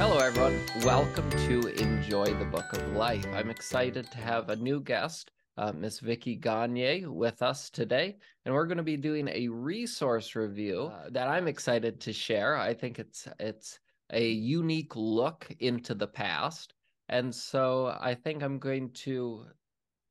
Hello, everyone. Welcome to Enjoy the Book of Life. I'm excited to have a new guest, uh, Miss Vickie Gaynier, with us today, and we're going to be doing a resource review uh, that I'm excited to share. I think it's it's a unique look into the past, and so I think I'm going to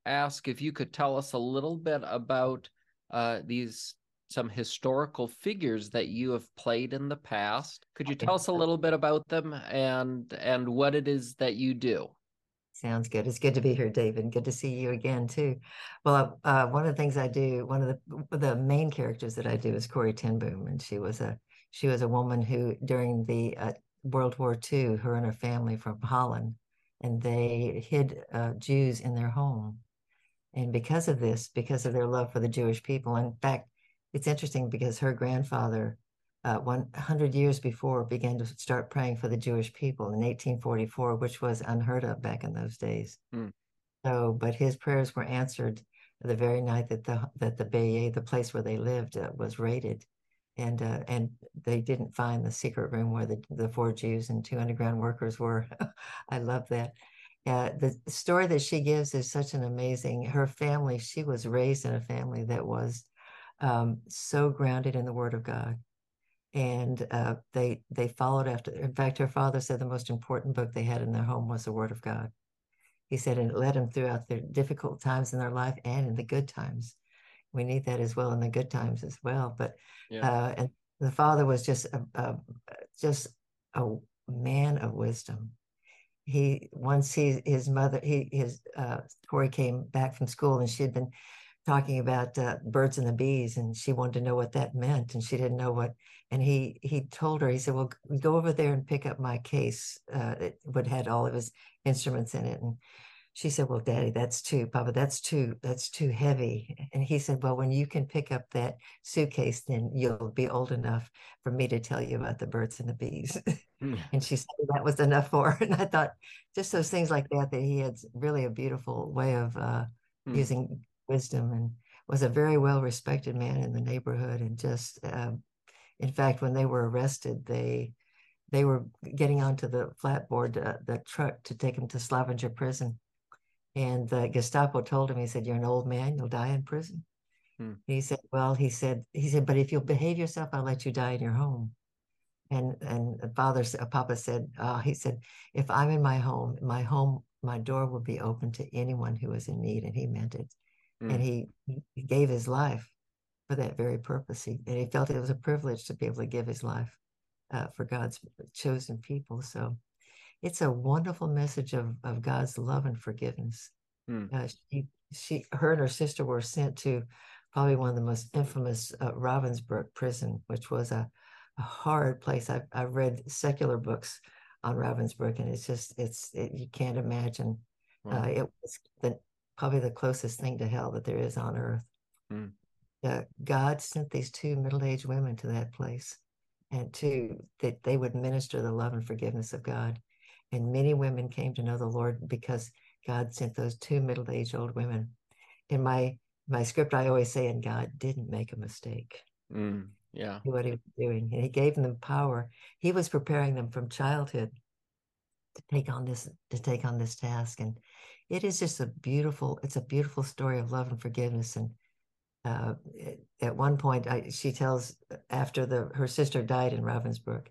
ask if you could tell us a little bit about uh, these some historical figures that you have played in the past. Could you tell us a little bit about them and and what it is that you do? Sounds good. It's good to be here, David. Good to see you again too. Well, uh, one of the things I do, one of the the main characters that I do is Corrie ten Boom, and she was a she was a woman who during the uh, World War II, her and her family from Holland, and they hid uh, Jews in their home, and because of this, because of their love for the Jewish people, in fact, it's interesting because her grandfather, uh, 100 years before, began to start praying for the Jewish people in 1844, which was unheard of back in those days. Mm. So, but his prayers were answered the very night that the that the Beje, the place where they lived, uh, was raided, and uh, and they didn't find the secret room where the the four Jews and two underground workers were. I love that. Uh, the story that she gives is such an amazing. Her family, she was raised in a family that was um, so grounded in the Word of God, and uh, they they followed after. In fact, her father said the most important book they had in their home was the Word of God. He said, and it led them throughout their difficult times in their life and in the good times. We need that as well in the good times as well. But yeah. uh, and the father was just a, a just a man of wisdom he once he his mother he his uh Corrie came back from school and she had been talking about uh, birds and the bees, and she wanted to know what that meant, and she didn't know what. And he he told her, he said, "Well, go over there and pick up my case. Uh, it would had all of his instruments in it." And she said, "Well, Daddy, that's too, Papa, that's too that's too heavy." And he said, "Well, when you can pick up that suitcase, then you'll be old enough for me to tell you about the birds and the bees." Mm. and she said that was enough for her. And I thought, just those things like that, that he had really a beautiful way of uh, mm. using wisdom and was a very well respected man in the neighborhood. And just, um, in fact, when they were arrested, they they were getting onto the flatboard, uh, the truck to take him to Scheveningen prison. And the Gestapo told him, he said, You're an old man, you'll die in prison. Hmm. He said, Well, he said, he said, but if you'll behave yourself, I'll let you die in your home. And and father, Papa said, uh, he said, if I'm in my home, my home, my door will be open to anyone who is in need. And he meant it mm. and he, he gave his life for that very purpose. He, and he felt it was a privilege to be able to give his life uh, for God's chosen people. So it's a wonderful message of, of God's love and forgiveness. Mm. Uh, she, she, her and her sister were sent to probably one of the most infamous uh, Ravensbrück prison, which was a, a hard place. I've, I've read secular books on Ravensbrück, and it's just it's it, you can't imagine. Wow. Uh, it was the probably the closest thing to hell that there is on earth. Mm. Uh, God sent these two middle-aged women to that place, and to that they would minister the love and forgiveness of God. And many women came to know the Lord because God sent those two middle-aged old women. In my my script, I always say, "And God didn't make a mistake." Mm, yeah, what He was doing, and He gave them power. He was preparing them from childhood to take on this to take on this task, and it is just a beautiful it's a beautiful story of love and forgiveness and uh, at one point I, she tells after the her sister died in ravensbrück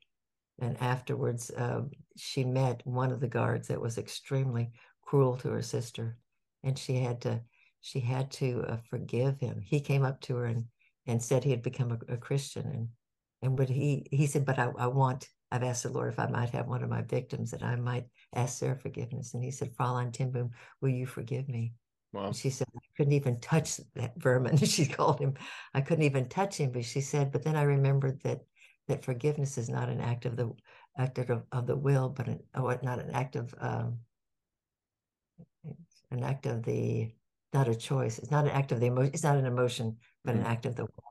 and afterwards uh, she met one of the guards that was extremely cruel to her sister and she had to she had to uh, forgive him. He came up to her and and said he had become a, a christian and and but he he said but I, I want I've asked the Lord if I might have one of my victims that I might ask their forgiveness. And he said, Fraulein ten Boom, will you forgive me? Wow. She said, I couldn't even touch that vermin. she called him. I couldn't even touch him. But she said, but then I remembered that that forgiveness is not an act of the act of, of the will, but an, oh, not an act of um, an act of the not a choice. It's not an act of the emotion. It's not an emotion, but mm-hmm. an act of the will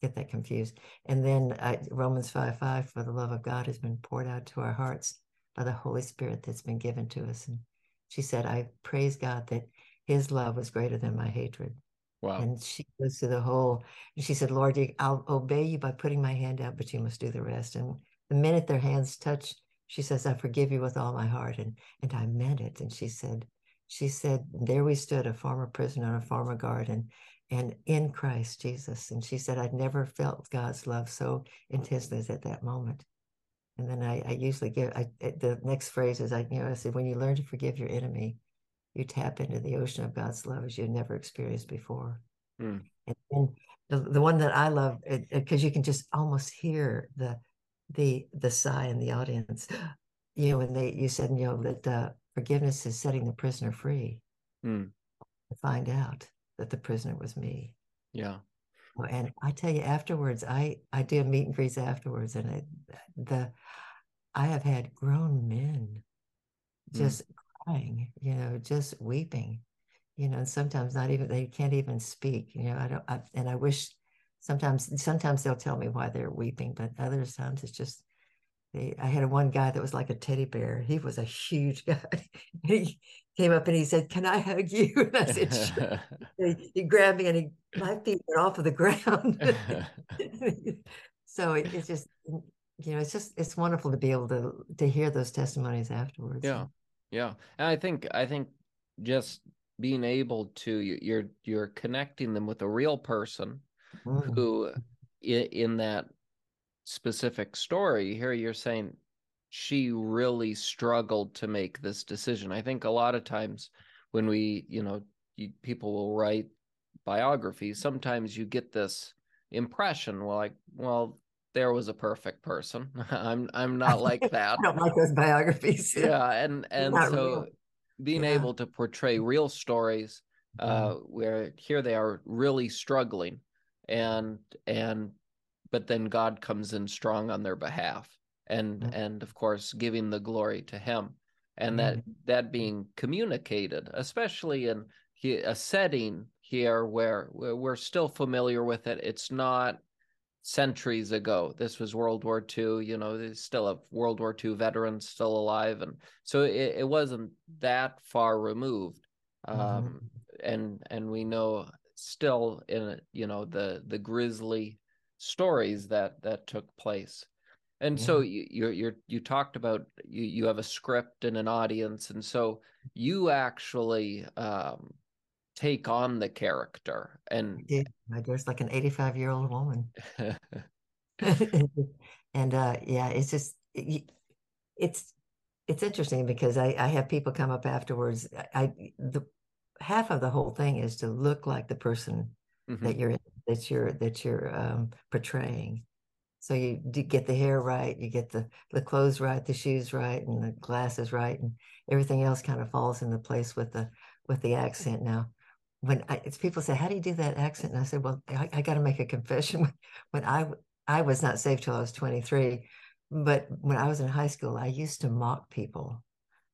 get that confused. And then uh, Romans 5 5, for the love of God has been poured out to our hearts by the Holy Spirit that's been given to us. And she said, I praise God that his love was greater than my hatred. Wow. And she goes through the whole, and she said, Lord, I'll obey you by putting my hand out, but you must do the rest. And the minute their hands touch she says, I forgive you with all my heart. And, and I meant it. And she said, she said, there we stood, a former prisoner and a former guard, and, and in Christ Jesus. And she said, I'd never felt God's love so intensely as at that moment. And then I, I usually give I, the next phrase is I, you know, I said, when you learn to forgive your enemy, you tap into the ocean of God's love as you've never experienced before. Mm. And, and the, the one that I love, because you can just almost hear the the the sigh in the audience. You know, when they you said, you know, that uh, forgiveness is setting the prisoner free. Mm. To find out that the prisoner was me. Yeah. And I tell you, afterwards, I I do meet and greets afterwards, and it, the I have had grown men hmm. just mm. crying, you know, just weeping, you know, and sometimes not even they can't even speak, you know. I don't, I, and I wish sometimes sometimes they'll tell me why they're weeping, but other times it's just I had one guy that was like a teddy bear. He was a huge guy. he came up and he said, "Can I hug you?" And I said, "Sure." he, he, grabbed me and he my feet went off of the ground. so it, it's just you know it's just it's wonderful to be able to to hear those testimonies afterwards. Yeah, yeah, and I think I think just being able to you're you're connecting them with a real person mm. who in, in that specific story here you're saying she really struggled to make this decision i think a lot of times when we you know you, people will write biographies sometimes you get this impression well like well there was a perfect person i'm i'm not like that i don't like those biographies yeah and and so real. being yeah. able to portray real stories uh mm-hmm. where here they are really struggling and and but then God comes in strong on their behalf and mm-hmm. and of course giving the glory to him and mm-hmm. that that being communicated especially in a setting here where we're still familiar with it it's not centuries ago this was world war ii you know there's still a world war ii veterans still alive and so it, it wasn't that far removed mm-hmm. um, and and we know still in you know the the grisly stories that that took place and yeah. so you you're, you're you talked about you you have a script and an audience and so you actually um take on the character and I did. I dressed like an 85 year old woman and uh yeah it's just it's it's interesting because I, I have people come up afterwards I the half of the whole thing is to look like the person mm-hmm. that you're that you're that you're um, portraying. So you get the hair right, you get the the clothes right, the shoes right, and the glasses right, and everything else kind of falls into place with the with the accent. Now, when I, it's people say, "How do you do that accent?" and I said, "Well, I, I got to make a confession. when I I was not saved till I was 23, but when I was in high school, I used to mock people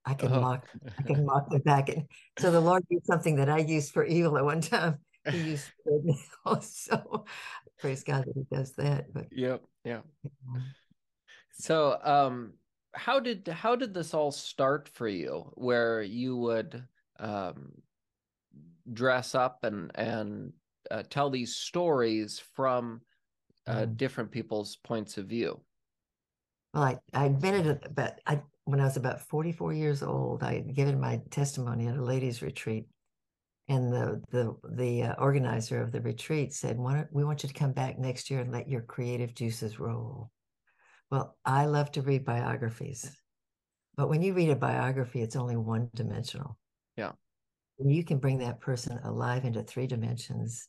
I could uh-huh. mock, I could mock them back. And so the Lord did something that I used for evil at one time. He used So praise God that He does that. But yep, yeah. So, um, how did how did this all start for you? Where you would um, dress up and and uh, tell these stories from uh, mm. different people's points of view. Well, I I admitted it, but I when I was about 44 years old, I had given my testimony at a ladies' retreat. And the the the uh, organizer of the retreat said, "We want you to come back next year and let your creative juices roll." Well, I love to read biographies, but when you read a biography, it's only one dimensional. Yeah, you can bring that person alive into three dimensions,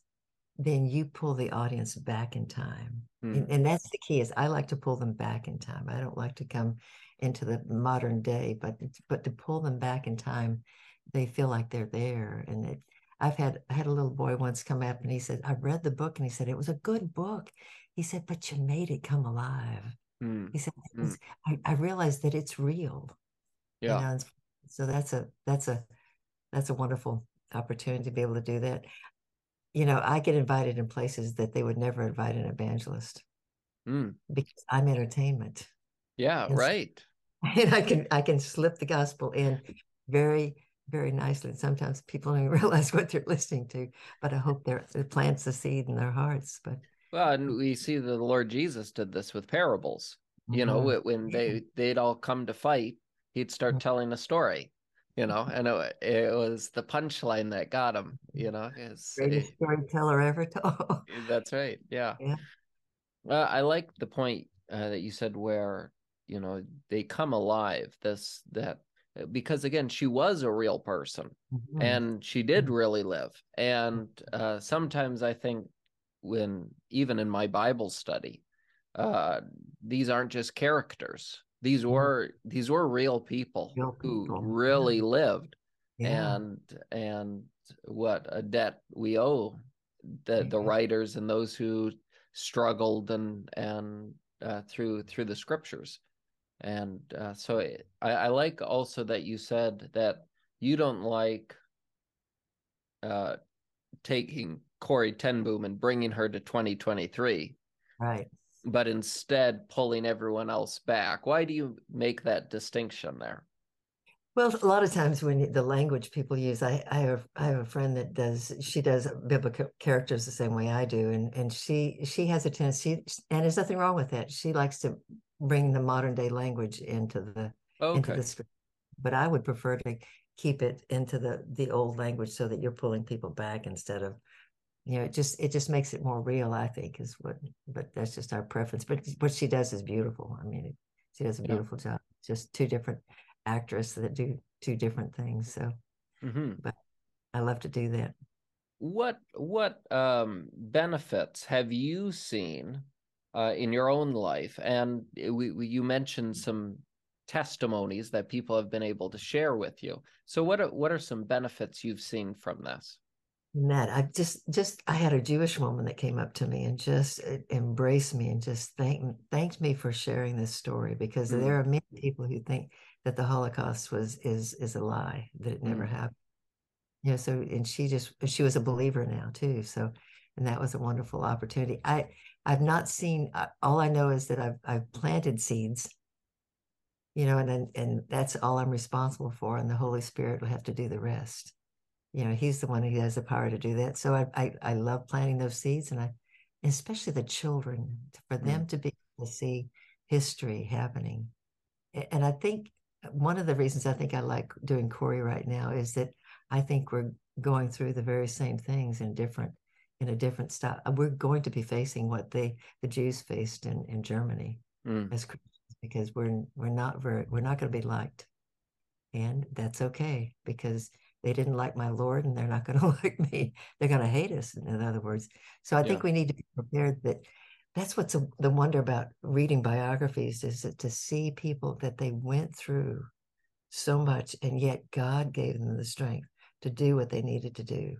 then you pull the audience back in time, mm. and, and that's the key. Is I like to pull them back in time. I don't like to come into the modern day, but but to pull them back in time, they feel like they're there. And it, I've had I had a little boy once come up and he said, I read the book and he said it was a good book. He said, but you made it come alive. Mm. He said, mm. I, I, realized that it's real. Yeah. You know? So that's a that's a that's a wonderful opportunity to be able to do that. You know, I get invited in places that they would never invite an evangelist mm. because I'm entertainment. Yeah, and, right. And I can I can slip the gospel in very very nicely. And sometimes people don't realize what they're listening to, but I hope there it plants a seed in their hearts. But well, and we see that the Lord Jesus did this with parables. You know, Mhm. when they they'd all come to fight, he'd start Mhm. telling a story. You know, and it, it was the punchline that got him. You know, it's Greatest storyteller ever told. that's right. Yeah. Yeah. Well, I like the point uh, that you said where you know they come alive. This that because again she was a real person Mhm. and she did Mhm. really live and uh, sometimes i think when even in my bible study uh, these aren't just characters these Mhm. were these were real people Real who people, really lived yeah. and and what a debt we owe the the writers and those who struggled and and uh, through through the scriptures and uh, so it, I, I like also that you said that you don't like uh, taking Corrie ten Boom and bringing her to 2023, Right. but instead pulling everyone else back. Why do you make that distinction there? Well, a lot of times when the language people use, I, I have I have a friend that does she does biblical characters the same way I do, and and she she has a tendency, and there's nothing wrong with that. She likes to bring the modern day language into the into the script, but I would prefer to keep it into the the old language so that you're pulling people back instead of you know it just it just makes it more real. I think is what, but that's just our preference. But what she does is beautiful. I mean, she does a Yeah. beautiful job. Just two different actresses that do two different things. So hmm I love to do that. What what um, benefits have you seen uh, in your own life? And we, we you mentioned some testimonies that people have been able to share with you. So what are, what are some benefits you've seen from this? That I just just I had a Jewish woman that came up to me and just uh, embraced me and just thanked thanked me for sharing this story because Mm. there are many people who think that the Holocaust was is is a lie that it never Mm. happened. You know, so and she just she was a believer now too. So and that was a wonderful opportunity. I I've not seen uh, all I know is that I've I've planted seeds. You know, and then and that's all I'm responsible for, and the Holy Spirit will have to do the rest you know he's the one who has the power to do that so i i, I love planting those seeds and i especially the children for them Mm. to be able to see history happening and i think one of the reasons i think i like doing corrie right now is that i think we're going through the very same things in different in a different style we're going to be facing what they the jews faced in in germany Mm. as christians because we're we're not very we're not going to be liked and that's okay because they didn't like my Lord and they're not going to like me. They're going to hate us, in other words. So I think we need to be prepared that that's what's a, the wonder about reading biographies is that to see people that they went through so much and yet God gave them the strength to do what they needed to do.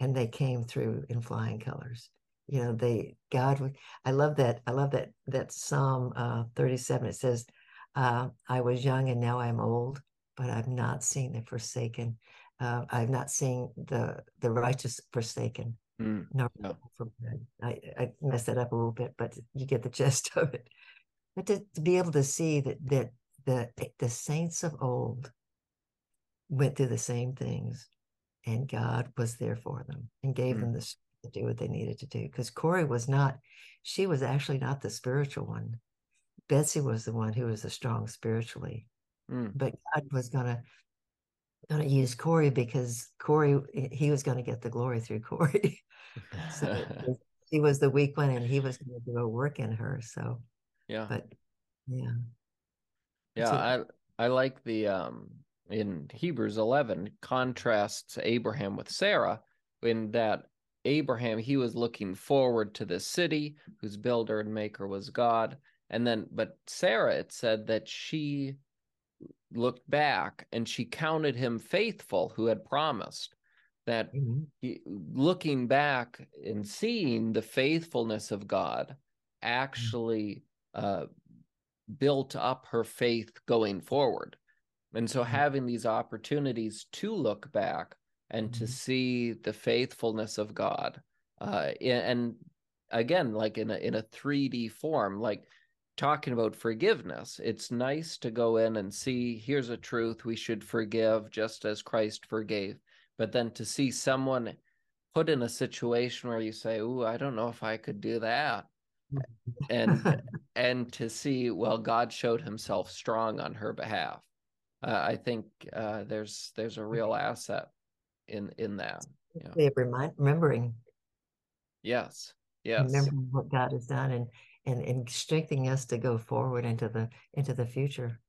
And they came through in flying colors. You know, they, God, I love that. I love that, that Psalm uh, 37. It says, uh, I was young and now I'm old, but I've not seen the forsaken. Uh, I've not seen the the righteous forsaken, Mm. nor Yeah. bread. I, I messed that up a little bit, but you get the gist of it. But to, to be able to see that that the the saints of old went through the same things, and God was there for them and gave Mm. them the to do what they needed to do. Because Corrie was not, she was actually not the spiritual one. Betsy was the one who was the strong spiritually Mm. but God was gonna gonna use Corrie because Corrie he was gonna get the glory through Corrie. so he was the weak one, and he was gonna do a work in her. So, yeah. but yeah, Yeah, So- I I like the um in Hebrews 11 contrasts Abraham with Sarah in that Abraham he was looking forward to this city whose builder and maker was God and then but Sarah it said that she looked back and she counted him faithful who had promised that Mhm. he, looking back and seeing the faithfulness of God actually uh, built up her faith going forward. And so Mhm. having these opportunities to look back and to Mhm. see the faithfulness of God, uh, and again, like in a in a 3D form, like talking about forgiveness, it's nice to go in and see here's a truth we should forgive just as Christ forgave. But then to see someone put in a situation where you say, "Ooh, I don't know if I could do that," and and to see well god showed himself strong on her behalf uh, i think uh, there's there's a real asset in in that yeah. remind, remembering yes yes remembering what god has done and and and strengthening us to go forward into the into the future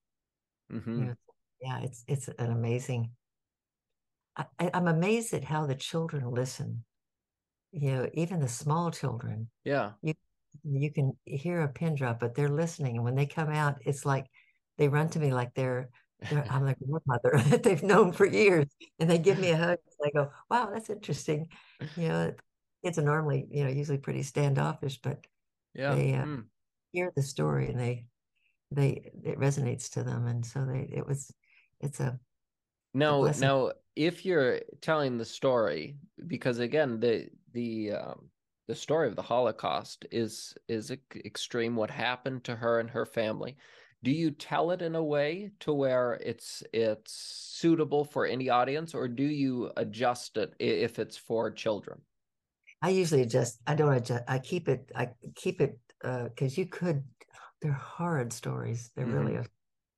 mm-hmm. you know, yeah it's it's an amazing I, i'm amazed at how the children listen you know even the small children yeah you you can hear a pin drop, but they're listening. And when they come out, it's like they run to me like they're, they're I'm like grandmother that they've known for years, and they give me a hug. And I go, "Wow, that's interesting." You know, kids are normally, you know, usually pretty standoffish, but yeah, they uh, mm. hear the story and they they it resonates to them, and so they it was it's a no now if you're telling the story because again the the um the story of the Holocaust is is extreme. What happened to her and her family? Do you tell it in a way to where it's it's suitable for any audience, or do you adjust it if it's for children? I usually adjust. I don't adjust. I keep it. I keep it because uh, you could. They're hard stories. They're mm-hmm. really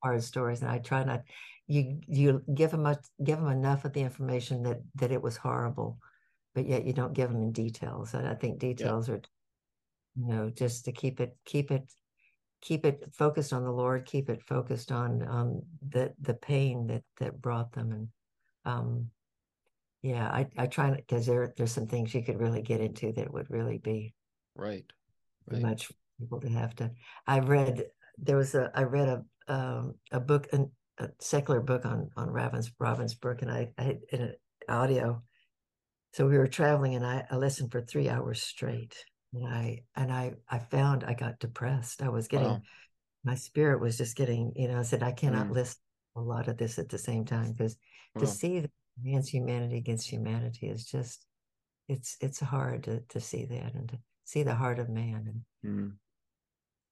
hard stories, and I try not. You you give them a, give them enough of the information that that it was horrible but yet you don't give them in details. And I think details yeah. are, you know, just to keep it, keep it, keep it focused on the Lord, keep it focused on um the the pain that that brought them. And um yeah, I, I try because there there's some things you could really get into that would really be right, right. much people to have to. I read there was a I read a um, a book an, a secular book on on Ravens Ravensbrück and I, I in an audio so we were traveling and I, I listened for three hours straight and i and i i found i got depressed i was getting wow. my spirit was just getting you know i said i cannot mm. listen a lot of this at the same time because wow. to see man's humanity against humanity is just it's it's hard to, to see that and to see the heart of man and mm.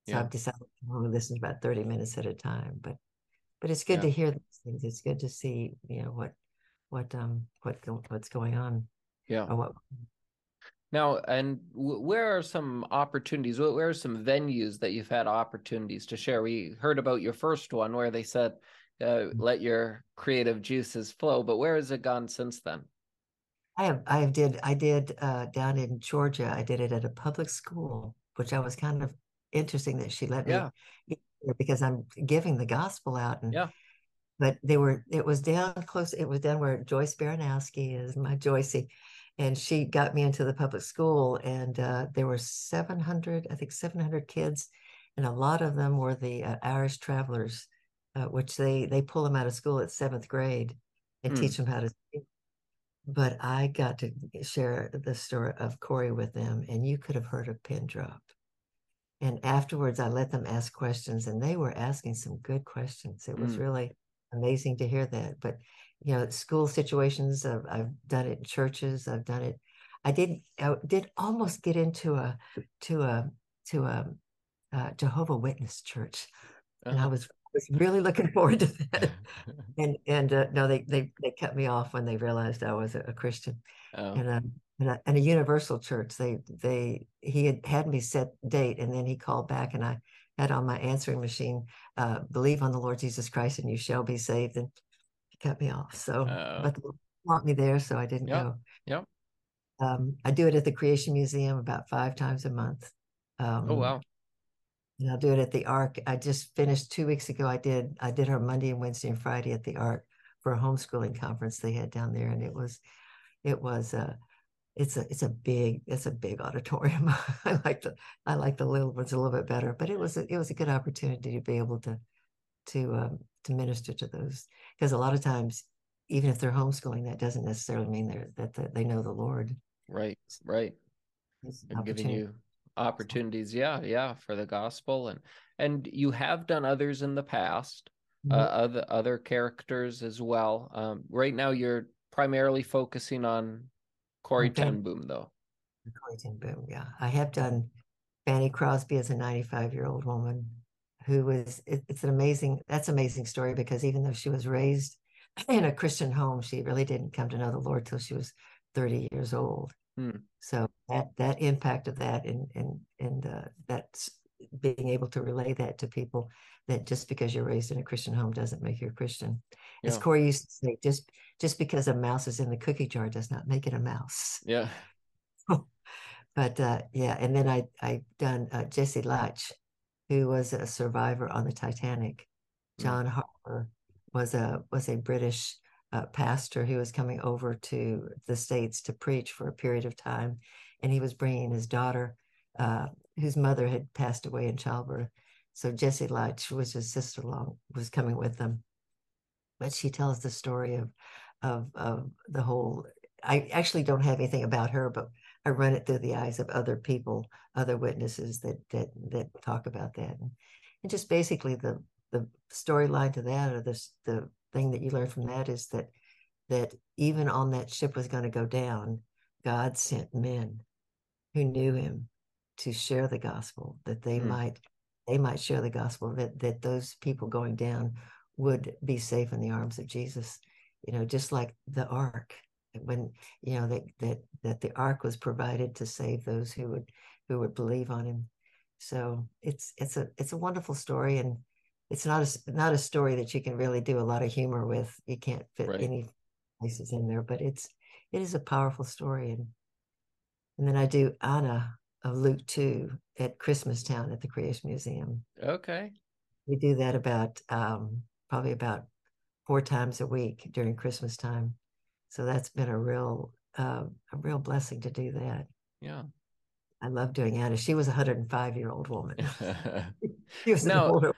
yeah. so i've decided to only listen about 30 minutes at a time but but it's good yeah. to hear these things it's good to see you know what what um what what's going on yeah. Now, and where are some opportunities? Where are some venues that you've had opportunities to share? We heard about your first one where they said, uh. "Let your creative juices flow," but where has it gone since then? I have, I did, I did uh, down in Georgia. I did it at a public school, which I was kind of interesting that she let yeah. me because I'm giving the gospel out and yeah but they were it was down close it was down where joyce Baranowski is my joycey and she got me into the public school and uh, there were 700 i think 700 kids and a lot of them were the uh, irish travelers uh, which they they pull them out of school at seventh grade and hmm. teach them how to speak but i got to share the story of Corrie with them and you could have heard a pin drop and afterwards i let them ask questions and they were asking some good questions it was hmm. really amazing to hear that but you know school situations I've, I've, done it in churches i've done it i did i did almost get into a to a to a, a jehovah witness church and uh-huh. i was was really looking forward to that and and uh, no they they they cut me off when they realized i was a, a christian oh. and, um, and, a, and a universal church they they he had had me set date and then he called back and i had on my answering machine uh, believe on the lord jesus christ and you shall be saved and he cut me off. So, uh, but they want me there, so I didn't yep, go. Yep. Um, I do it at the Creation Museum about five times a month. Um, oh wow! And I'll do it at the Ark. I just finished two weeks ago. I did I did her Monday and Wednesday and Friday at the Ark for a homeschooling conference they had down there, and it was it was uh it's a it's a big it's a big auditorium. I like the I like the little ones a little bit better, but it was a, it was a good opportunity to be able to to um, to minister to those because a lot of times even if they're homeschooling that doesn't necessarily mean they're that, they know the lord right right I'm giving you opportunities yeah yeah for the gospel and and you have done others in the past uh, mm-hmm. other other characters as well um, right now you're primarily focusing on Corrie okay. ten boom though Corrie ten boom yeah i have done fanny crosby as a 95 year old woman who was it, it's an amazing that's amazing story because even though she was raised in a christian home she really didn't come to know the lord till she was 30 years old hmm. so that that impact of that and and and uh, that being able to relay that to people that just because you're raised in a Christian home doesn't make you a Christian. Yeah. As Corrie used to say, just just because a mouse is in the cookie jar does not make it a mouse. Yeah. but uh, yeah, and then I I done uh, Jessie Leitch, who was a survivor on the Titanic. Hmm. John. Harper was a was a British uh, pastor who was coming over to the states to preach for a period of time, and he was bringing his daughter, uh, whose mother had passed away in childbirth. So Jessie Leitch was his sister-in-law was coming with them, but she tells the story of of of the whole. I actually don't have anything about her, but I run it through the eyes of other people, other witnesses that that that talk about that, and, and just basically the the storyline to that, or the the thing that you learn from that is that that even on that ship was going to go down, God sent men who knew Him to share the gospel, that they mm. might they might share the gospel, that that those people going down would be safe in the arms of Jesus. You know, just like the ark when you know that that that the ark was provided to save those who would who would believe on him so it's it's a it's a wonderful story and it's not a not a story that you can really do a lot of humor with you can't fit right. any places in there but it's it is a powerful story and and then i do anna of luke 2 at christmastown at the creation museum okay we do that about um probably about four times a week during christmas time so that's been a real uh, a real blessing to do that. Yeah. I love doing Anna. She was a 105 year old woman. she was now, older...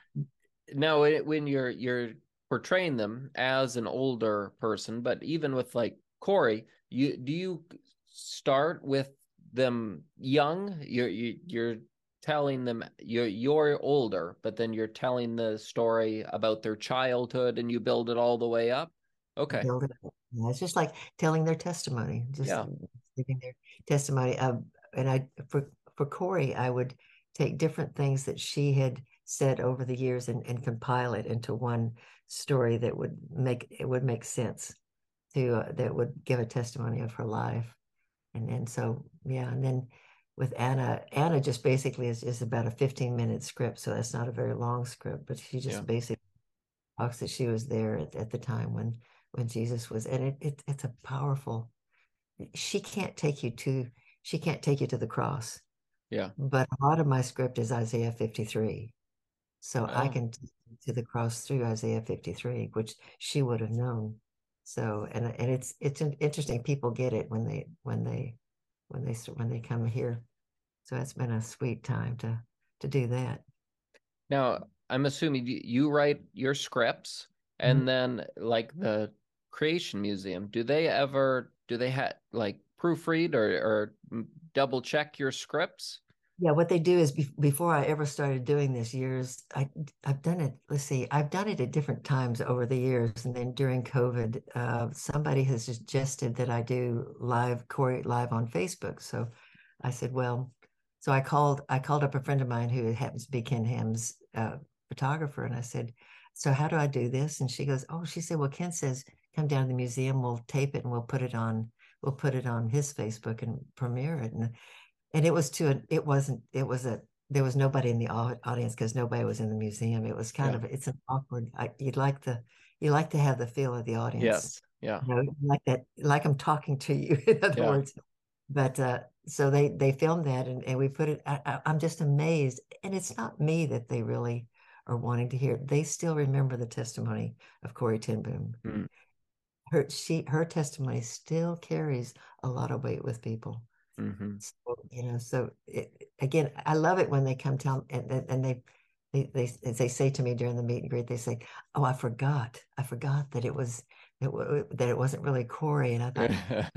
now, when you're you're portraying them as an older person, but even with like Corrie, you do you start with them young? You're you, are you are telling them you're you're older, but then you're telling the story about their childhood, and you build it all the way up. Okay. Build it up. Yeah, it's just like telling their testimony, just yeah. giving their testimony. Um, and I, for for Corey, I would take different things that she had said over the years and, and compile it into one story that would make it would make sense to uh, that would give a testimony of her life. And and so yeah, and then with Anna, Anna just basically is, is about a 15 minute script, so that's not a very long script, but she just yeah. basically talks that she was there at, at the time when when Jesus was, and it, it it's a powerful. She can't take you to she can't take you to the cross. Yeah. But a lot of my script is Isaiah 53. So oh. I can to the cross through Isaiah 53, which she would have known. So and and it's it's interesting. People get it when they when they when they when they come here. So it's been a sweet time to to do that. Now I'm assuming you write your scripts, and mm-hmm. then like the Creation Museum, do they ever do they have like proofread or, or double check your scripts? Yeah, what they do is be- before I ever started doing this years, I I've done it. Let's see, I've done it at different times over the years, and then during COVID, uh, somebody has suggested that I do live Corrie live on Facebook. So I said, well, so I called I called up a friend of mine who happens to be Ken Ham's uh, photographer, and I said, so how do I do this? And she goes, oh, she said, well, Ken says come down to the museum, we'll tape it and we'll put it on, we'll put it on his Facebook and premiere it. And and it was to a, it wasn't, it was a, there was nobody in the audience because nobody was in the museum. It was kind yeah. of, it's an awkward, I, you'd like to, you like to have the feel of the audience. Yes. Yeah. You know, like that, like I'm talking to you, in other yeah. words. But uh, so they they filmed that and, and we put it. I, I'm just amazed, and it's not me that they really are wanting to hear. They still remember the testimony of Corrie ten Boom. Mm her she her testimony still carries a lot of weight with people. Mm-hmm. So, you know, so it, again, I love it when they come tell and and they they they they say to me during the meet and greet, they say, "Oh, I forgot, I forgot that it was it, that it wasn't really Corrie," and I thought,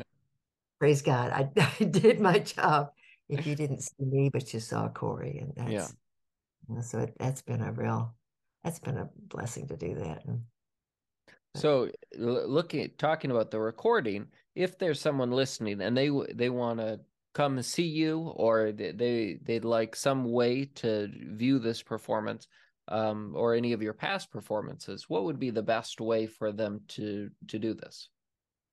praise God, I, I did my job. If you didn't see me, but you saw Corrie, and that's yeah. You know, so it, that's been a real that's been a blessing to do that. And, so looking talking about the recording, if there's someone listening and they they want to come see you or they, they they'd like some way to view this performance um, or any of your past performances, what would be the best way for them to to do this?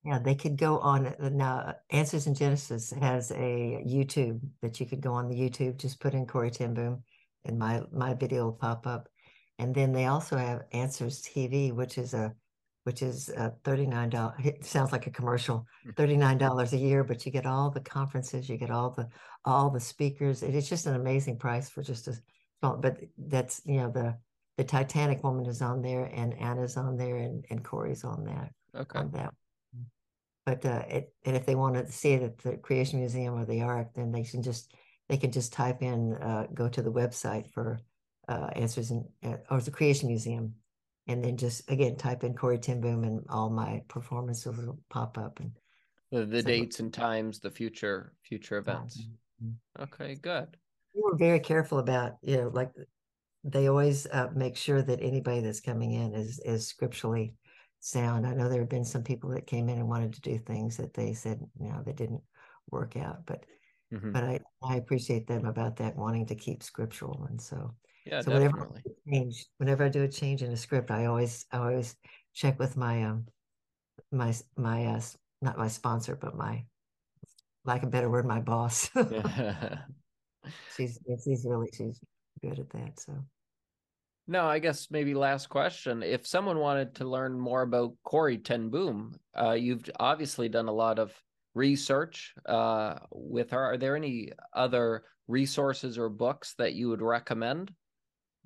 Yeah, they could go on uh, now. Answers in Genesis has a YouTube that you could go on the YouTube. Just put in corrie ten Boom, and my my video will pop up. And then they also have Answers TV, which is a which is uh, $39. It sounds like a commercial, hmm. $39 a year, but you get all the conferences, you get all the, all the speakers. It is just an amazing price for just a small, but that's, you know, the, the Titanic woman is on there and Anna's on there and, and Corrie's on that. Okay. On that. But uh, it, and if they want to see it at the Creation Museum or the Ark, then they can just they can just type in, uh, go to the website for uh, answers and uh, or the Creation Museum and then just again type in Corrie ten Boom and all my performances will pop up and the, the so, dates and times, the future future events. Mm-hmm. Okay, good. We were very careful about you know like they always uh, make sure that anybody that's coming in is is scripturally sound. I know there have been some people that came in and wanted to do things that they said you know that didn't work out, but mm-hmm. but I I appreciate them about that wanting to keep scriptural and so yeah, so definitely. Whenever I change, whenever I do a change in a script, I always I always check with my um my my uh not my sponsor, but my like a better word, my boss. she's she's really she's good at that. So no, I guess maybe last question. If someone wanted to learn more about Corrie ten Boom, uh, you've obviously done a lot of research uh, with her. Are there any other resources or books that you would recommend?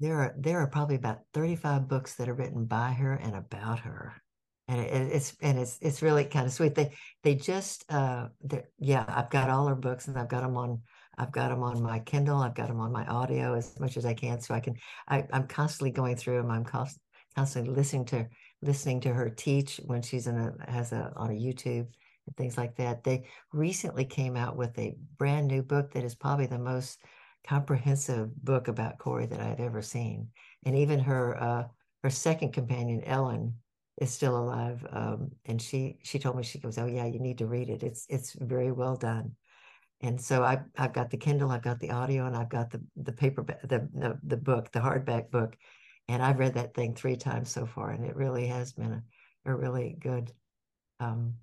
There are there are probably about 35 books that are written by her and about her. And it, it's and it's it's really kind of sweet. They they just uh yeah i've got all her books and i've got them on i've got them on my kindle. I've got them on my audio as much as i can so i can I, i'm constantly going through them i'm const, constantly listening to listening to her teach when she's in a has a on a youtube and things like that. They recently came out with a brand new book that is probably the most comprehensive book about Corrie that I've ever seen. And even her uh, her second companion, Ellen, is still alive. Um, and she she told me she goes, "Oh yeah, you need to read it. It's it's very well done." And so I I've got the Kindle, I've got the audio, and I've got the the paper the the, the book, the hardback book. And I've read that thing three times so far, and it really has been a, a really good um,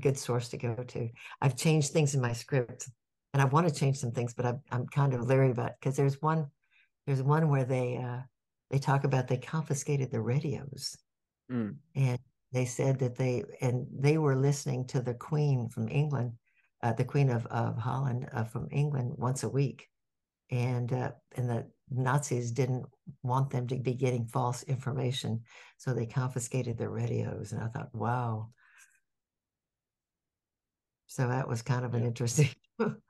good source to go to. I've changed things in my script and I want to change some things, but I'm I'm kind of leery about because there's one there's one where they uh, they talk about they confiscated the radios, mm. and they said that they and they were listening to the Queen from England, uh, the Queen of of Holland uh, from England once a week, and uh, and the Nazis didn't want them to be getting false information, so they confiscated their radios. And I thought, wow. So that was kind of an interesting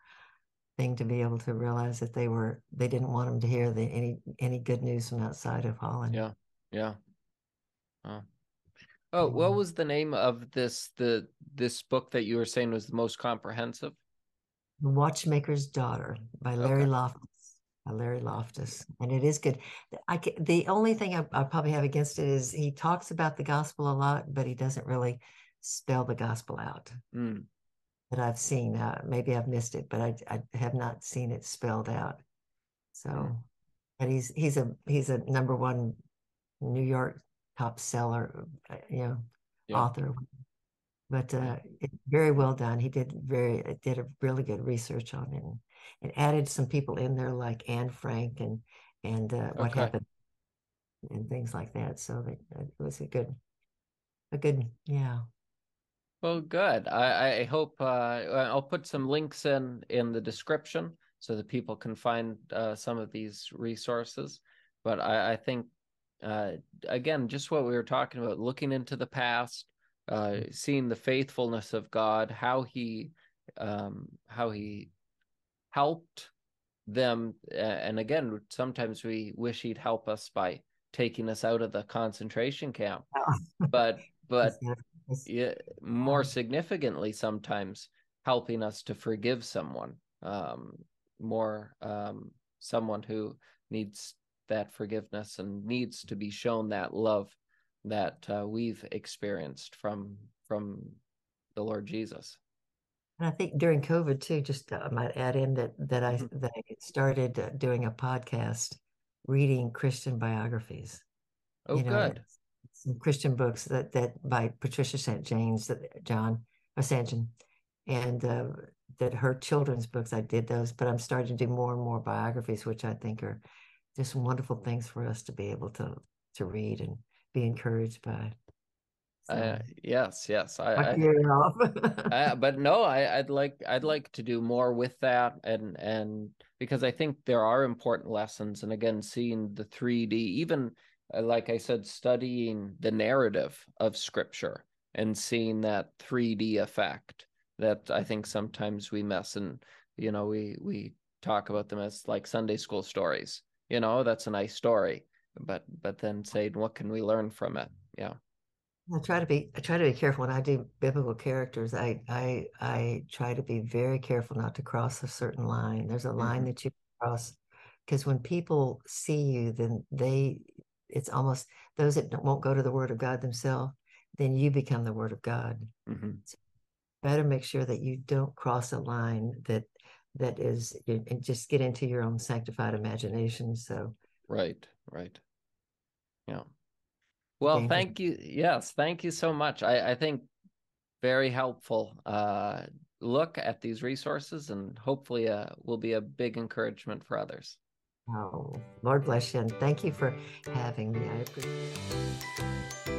thing to be able to realize that they were they didn't want them to hear the, any any good news from outside of Holland. Yeah, yeah. Oh. oh, what was the name of this the this book that you were saying was the most comprehensive? The Watchmaker's Daughter by Larry okay. Loftis. By Larry Loftis, and it is good. I the only thing I, I probably have against it is he talks about the gospel a lot, but he doesn't really spell the gospel out. Mm that I've seen. Uh, maybe I've missed it, but I, I have not seen it spelled out. So, mm. but he's he's a he's a number one New York top seller, uh, you know, yeah. author. But uh, it, very well done. He did very did a really good research on it, and, and added some people in there like Anne Frank and and uh, what okay. happened and things like that. So that, it was a good, a good, yeah. Well, good. I, I hope uh, I'll put some links in in the description so that people can find uh, some of these resources. But I, I think uh, again, just what we were talking about, looking into the past, uh, mm-hmm. seeing the faithfulness of God, how he um, how he helped them, and again, sometimes we wish he'd help us by taking us out of the concentration camp, but but yeah, more significantly, sometimes helping us to forgive someone, um, more um, someone who needs that forgiveness and needs to be shown that love that uh, we've experienced from from the Lord Jesus. And I think during COVID too, just uh, I might add in that that I mm-hmm. that I started uh, doing a podcast, reading Christian biographies. Oh, you know, good some Christian books that that by Patricia St. James that John Ascension, and uh, that her children's books. I did those, but I'm starting to do more and more biographies, which I think are just wonderful things for us to be able to to read and be encouraged by. So, uh, yes, yes. I, I, I, but no, I, I'd like I'd like to do more with that, and and because I think there are important lessons, and again, seeing the three D, even uh, like I said, studying the narrative of Scripture and seeing that three D effect that I think sometimes we miss, and you know, we we talk about them as like Sunday school stories. You know, that's a nice story, but but then saying what can we learn from it? Yeah. I try to be I try to be careful when I do biblical characters. I I I try to be very careful not to cross a certain line. There's a line mm-hmm. that you cross because when people see you, then they it's almost those that won't go to the Word of God themselves. Then you become the Word of God. Mm-hmm. So better make sure that you don't cross a line that that is and just get into your own sanctified imagination. So right, right, yeah. Well, thank you. Yes, thank you so much. I, I think very helpful uh, look at these resources and hopefully uh, will be a big encouragement for others. Oh, Lord bless you. And thank you for having me. I appreciate it.